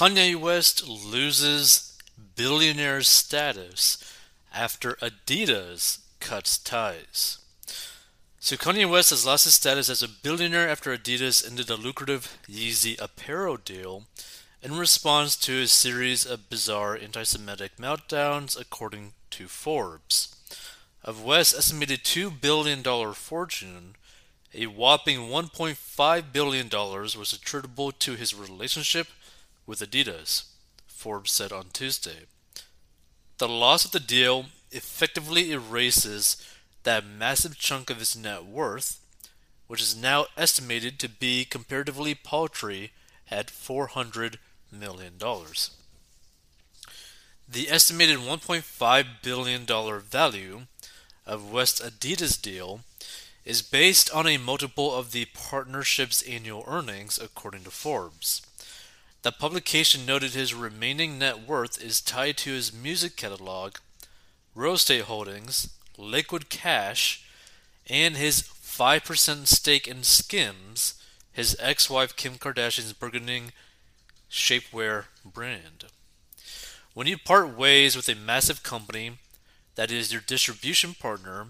Kanye West loses billionaire status after Adidas cuts ties. So Kanye West has lost his status as a billionaire after Adidas ended a lucrative Yeezy apparel deal in response to a series of bizarre anti-Semitic meltdowns, according to Forbes. Of West's estimated $2 billion fortune, a whopping $1.5 billion was attributable to his relationship with Adidas, Forbes said on Tuesday. The loss of the deal effectively erases that massive chunk of his net worth, which is now estimated to be comparatively paltry at $400 million. The estimated $1.5 billion value of West Adidas deal is based on a multiple of the partnership's annual earnings, according to Forbes. The publication noted his remaining net worth is tied to his music catalog, real estate holdings, liquid cash, and his 5% stake in Skims, his ex wife Kim Kardashian's burgeoning shapewear brand. When you part ways with a massive company that is your distribution partner,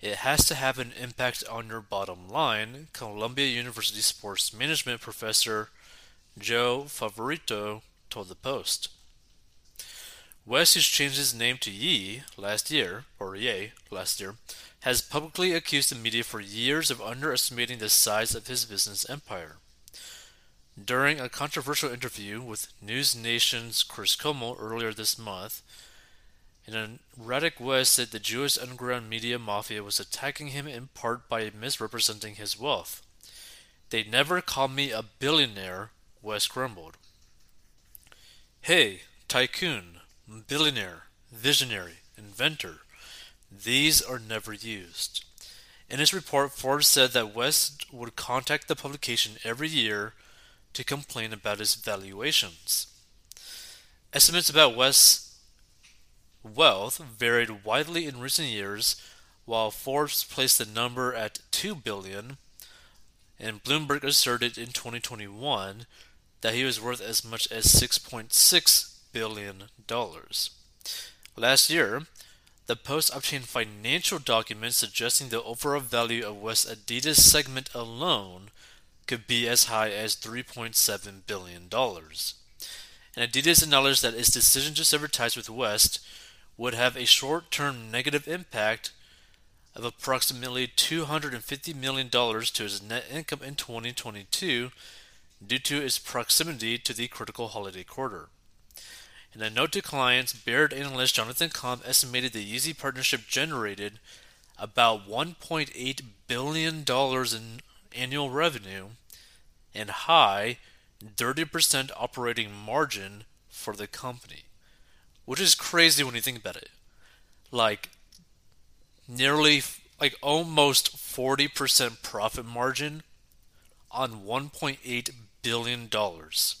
it has to have an impact on your bottom line, Columbia University sports management professor Joe Favorito told the Post. West, changed his name to Yi last year, or Ye last year, has publicly accused the media for years of underestimating the size of his business empire. During a controversial interview with News Nation's Chris Cuomo earlier this month, an erratic West said the Jewish underground media mafia was attacking him in part by misrepresenting his wealth. They never called me a billionaire, West grumbled. Hey, tycoon, billionaire, visionary, inventor. These are never used. In his report, Forbes said that West would contact the publication every year to complain about his valuations. Estimates about West's wealth varied widely in recent years, while Forbes placed the number at 2 billion and Bloomberg asserted in 2021 that he was worth as much as 6.6 billion dollars. Last year, the Post obtained financial documents suggesting the overall value of West Adidas segment alone could be as high as $3.7 billion. And Adidas acknowledged that its decision to sever ties with West would have a short term negative impact of approximately $250 million to its net income in 2022 due to its proximity to the critical holiday quarter. In a note to clients, Baird analyst Jonathan Komp estimated the Yeezy partnership generated about $1.8 billion in annual revenue and high 30% operating margin for the company, which is crazy when you think about it. Like, nearly, like almost 40% profit margin on $1.8 billion. dollars.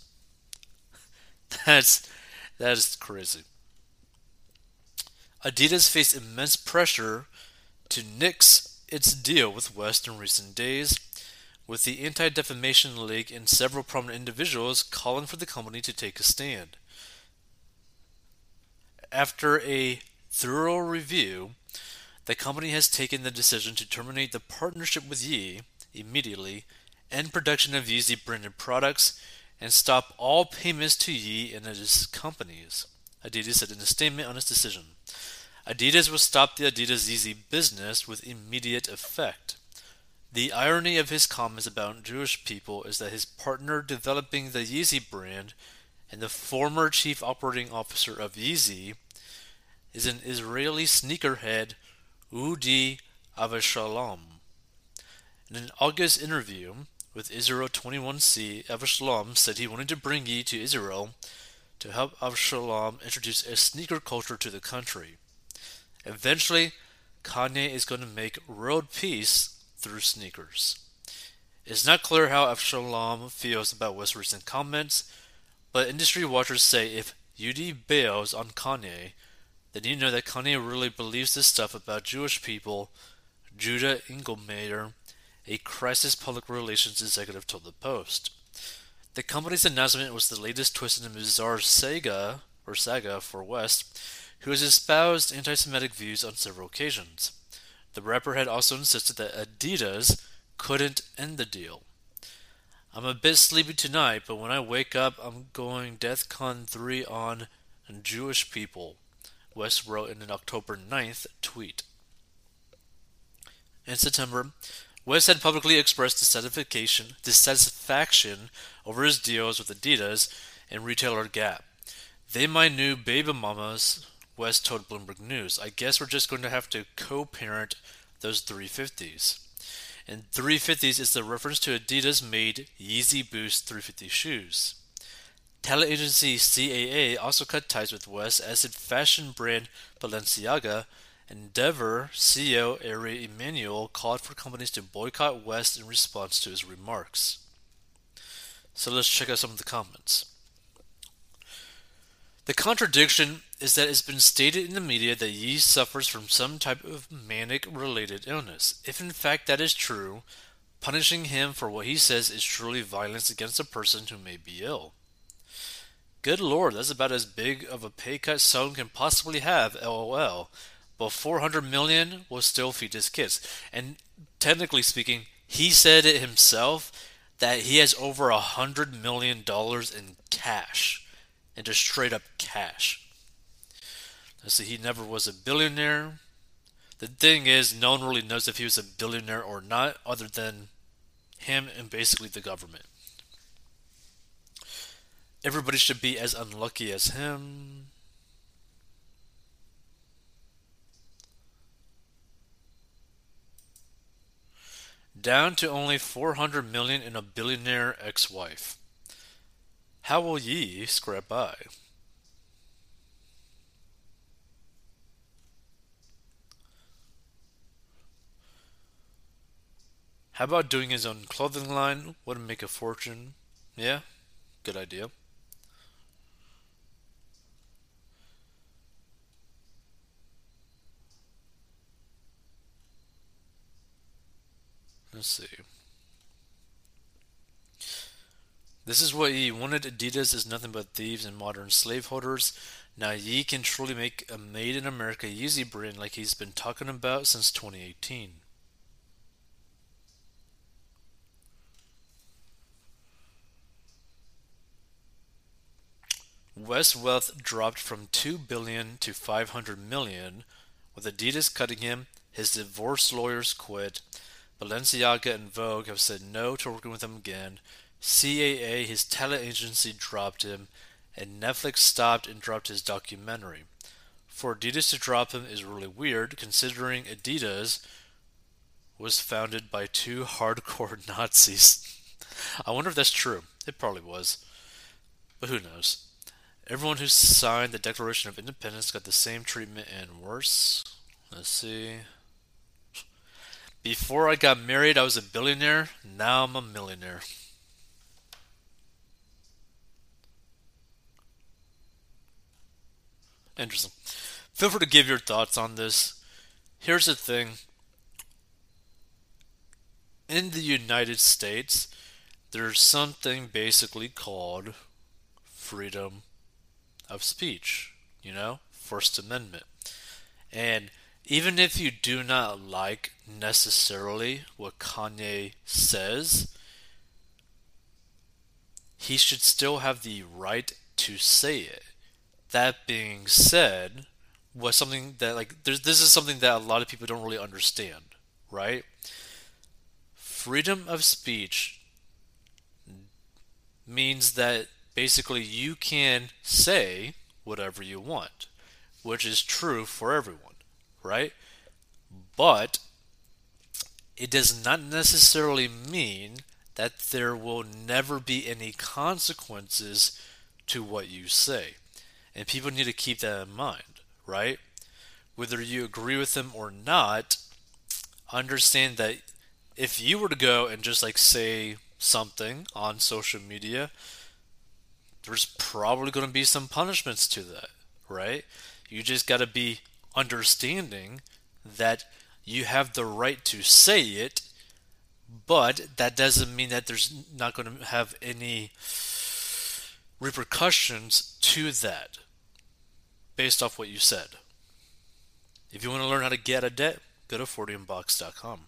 That's that is crazy. Adidas faced immense pressure to nix its deal with West in recent days, with the Anti Defamation League and several prominent individuals calling for the company to take a stand. After a thorough review, the company has taken the decision to terminate the partnership with Ye immediately, end production of Yeezy branded products, and stop all payments to Ye and its companies, Adidas said in a statement on its decision. Adidas will stop the Adidas Yeezy business with immediate effect. The irony of his comments about Jewish people is that his partner developing the Yeezy brand and the former chief operating officer of Yeezy is an Israeli sneakerhead, Udi Avshalom. In an August interview, with Israel 21C, Avshalom said he wanted to bring Ye to Israel to help Avshalom introduce a sneaker culture to the country. Eventually, Kanye is going to make world peace through sneakers. It's not clear how Avshalom feels about West's recent comments, but industry watchers say if Udi bails on Kanye, then you know that Kanye really believes this stuff about Jewish people, Judah Engelmayer, a crisis public relations executive told the Post. The company's announcement was the latest twist in the bizarre saga or saga for West, who has espoused anti-Semitic views on several occasions. The rapper had also insisted that Adidas couldn't end the deal. I'm a bit sleepy tonight, but when I wake up, I'm going DEFCON 3 on Jewish people, West wrote in an October 9th tweet. In September, West had publicly expressed dissatisfaction, over his deals with Adidas and retailer Gap. They my new baby mamas, West told Bloomberg News. I guess we're just going to have to co parent those 350s. And 350s is the reference to Adidas made Yeezy Boost 350 shoes. Talent agency CAA also cut ties with West as did fashion brand Balenciaga. Endeavor CEO Ari Emanuel called for companies to boycott West in response to his remarks. So let's check out some of the comments. The contradiction is that it's been stated in the media that Ye suffers from some type of manic related illness. If in fact that is true, punishing him for what he says is truly violence against a person who may be ill. Good lord, that's about as big of a pay cut someone can possibly have, lol. But 400 million will still feed his kids. And technically speaking, he said it himself that he has over a hundred million dollars in cash and just straight up cash. So he never was a billionaire. The thing is, no one really knows if he was a billionaire or not, other than him and basically the government. Everybody should be as unlucky as him. Down to only 400 million in a billionaire ex-wife. How will ye scrap by? How about doing his own clothing line? Wouldn't make a fortune. Yeah, good idea. Let's see. This is what Ye wanted. Adidas is nothing but thieves and modern slaveholders. Now Ye can truly make a made in America Yeezy brand like he's been talking about since 2018. West wealth dropped from 2 billion to 500 million, with Adidas cutting him, his divorce lawyers quit, Balenciaga and Vogue have said no to working with him again, CAA, his talent agency, dropped him, and Netflix stopped and dropped his documentary. For Adidas to drop him is really weird, considering Adidas was founded by two hardcore Nazis. I wonder if that's true. It probably was. But who knows? Everyone who signed the Declaration of Independence got the same treatment and worse. Let's see. Before I got married, I was a billionaire. Now I'm a millionaire. Interesting. Feel free to give your thoughts on this. Here's the thing in the United States, there's something basically called freedom of speech, you know, First Amendment. And even if you do not like necessarily what Kanye says, he should still have the right to say it that being said, was something that like this is something that a lot of people don't really understand, right? Freedom of speech means that basically you can say whatever you want, which is true for everyone, right? But it does not necessarily mean that there will never be any consequences to what you say. And people need to keep that in mind, right? Whether you agree with them or not, understand that if you were to go and just like say something on social media, there's probably going to be some punishments to that, right? You just got to be understanding that you have the right to say it, But that doesn't mean that there's not going to have any repercussions to that based off what you said. If you want to learn how to get a debt, go to 40inbox.com.